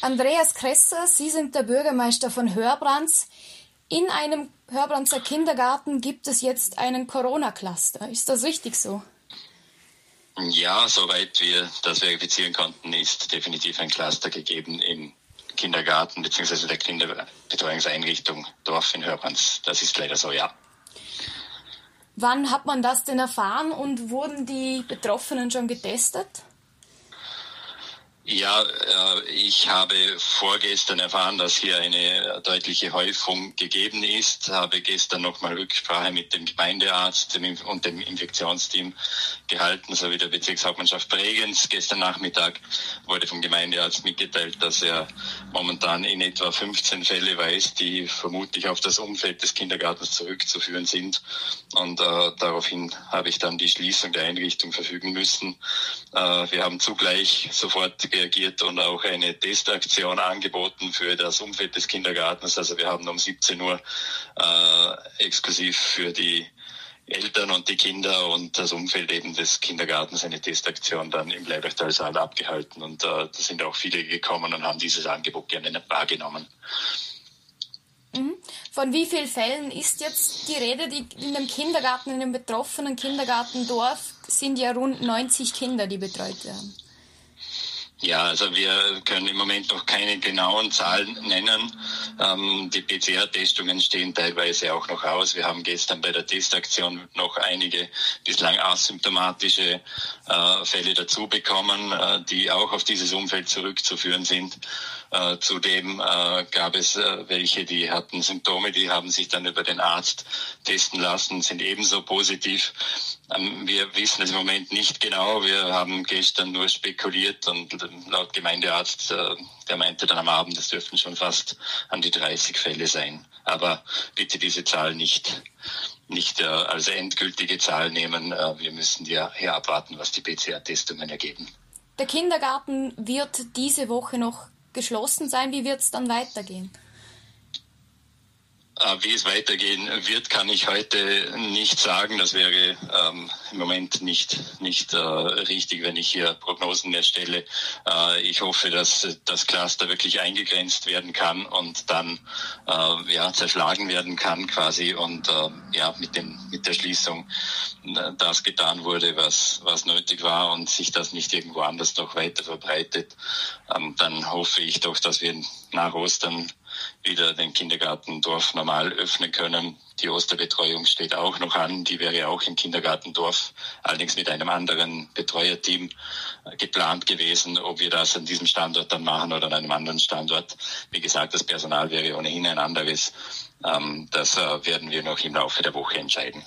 Andreas Kresser, Sie sind der Bürgermeister von Hörbrands. In einem Hörbrandser Kindergarten gibt es jetzt einen Corona-Cluster. Ist das richtig so? Ja, soweit wir das verifizieren konnten, ist definitiv ein Cluster gegeben im Kindergarten bzw. der Kinderbetreuungseinrichtung Dorf in Hörbrands. Das ist leider so, ja. Wann hat man das denn erfahren und wurden die Betroffenen schon getestet? Ja, äh, ich habe vorgestern erfahren, dass hier eine deutliche Häufung gegeben ist, habe gestern nochmal Rücksprache mit dem Gemeindearzt und dem Infektionsteam gehalten, sowie der Bezirkshauptmannschaft Bregenz. Gestern Nachmittag wurde vom Gemeindearzt mitgeteilt, dass er momentan in etwa 15 Fälle weiß, die vermutlich auf das Umfeld des Kindergartens zurückzuführen sind. Und äh, daraufhin habe ich dann die Schließung der Einrichtung verfügen müssen. Äh, wir haben zugleich sofort reagiert und auch eine Testaktion angeboten für das Umfeld des Kindergartens. Also wir haben um 17 Uhr äh, exklusiv für die Eltern und die Kinder und das Umfeld eben des Kindergartens eine Testaktion dann im Leibachtalsaal abgehalten. Und äh, da sind auch viele gekommen und haben dieses Angebot gerne wahrgenommen. Mhm. Von wie vielen Fällen ist jetzt die Rede? Die in dem Kindergarten, in dem betroffenen Kindergartendorf sind ja rund 90 Kinder, die betreut werden. Ja, also wir können im Moment noch keine genauen Zahlen nennen. Ähm, die PCR-Testungen stehen teilweise auch noch aus. Wir haben gestern bei der Testaktion noch einige bislang asymptomatische äh, Fälle dazu bekommen, äh, die auch auf dieses Umfeld zurückzuführen sind. Äh, zudem äh, gab es äh, welche, die hatten Symptome, die haben sich dann über den Arzt testen lassen, sind ebenso positiv. Ähm, wir wissen es im Moment nicht genau. Wir haben gestern nur spekuliert und laut Gemeindearzt, äh, der meinte dann am Abend, es dürften schon fast an die 30 Fälle sein. Aber bitte diese Zahl nicht nicht äh, als endgültige Zahl nehmen. Äh, wir müssen ja hier abwarten, was die PCR-Testungen ergeben. Der Kindergarten wird diese Woche noch geschlossen sein. Wie wird es dann weitergehen? Wie es weitergehen wird, kann ich heute nicht sagen. Das wäre ähm, im Moment nicht, nicht äh, richtig, wenn ich hier Prognosen erstelle. Äh, ich hoffe, dass das Cluster wirklich eingegrenzt werden kann und dann äh, ja, zerschlagen werden kann quasi und äh, ja, mit, dem, mit der Schließung äh, das getan wurde, was, was nötig war und sich das nicht irgendwo anders noch weiter verbreitet. Ähm, dann hoffe ich doch, dass wir nach Ostern wieder den Kindergartendorf normal öffnen können. Die Osterbetreuung steht auch noch an. Die wäre auch im Kindergartendorf, allerdings mit einem anderen Betreuerteam äh, geplant gewesen. Ob wir das an diesem Standort dann machen oder an einem anderen Standort. Wie gesagt, das Personal wäre ohnehin ein anderes. Ähm, das äh, werden wir noch im Laufe der Woche entscheiden.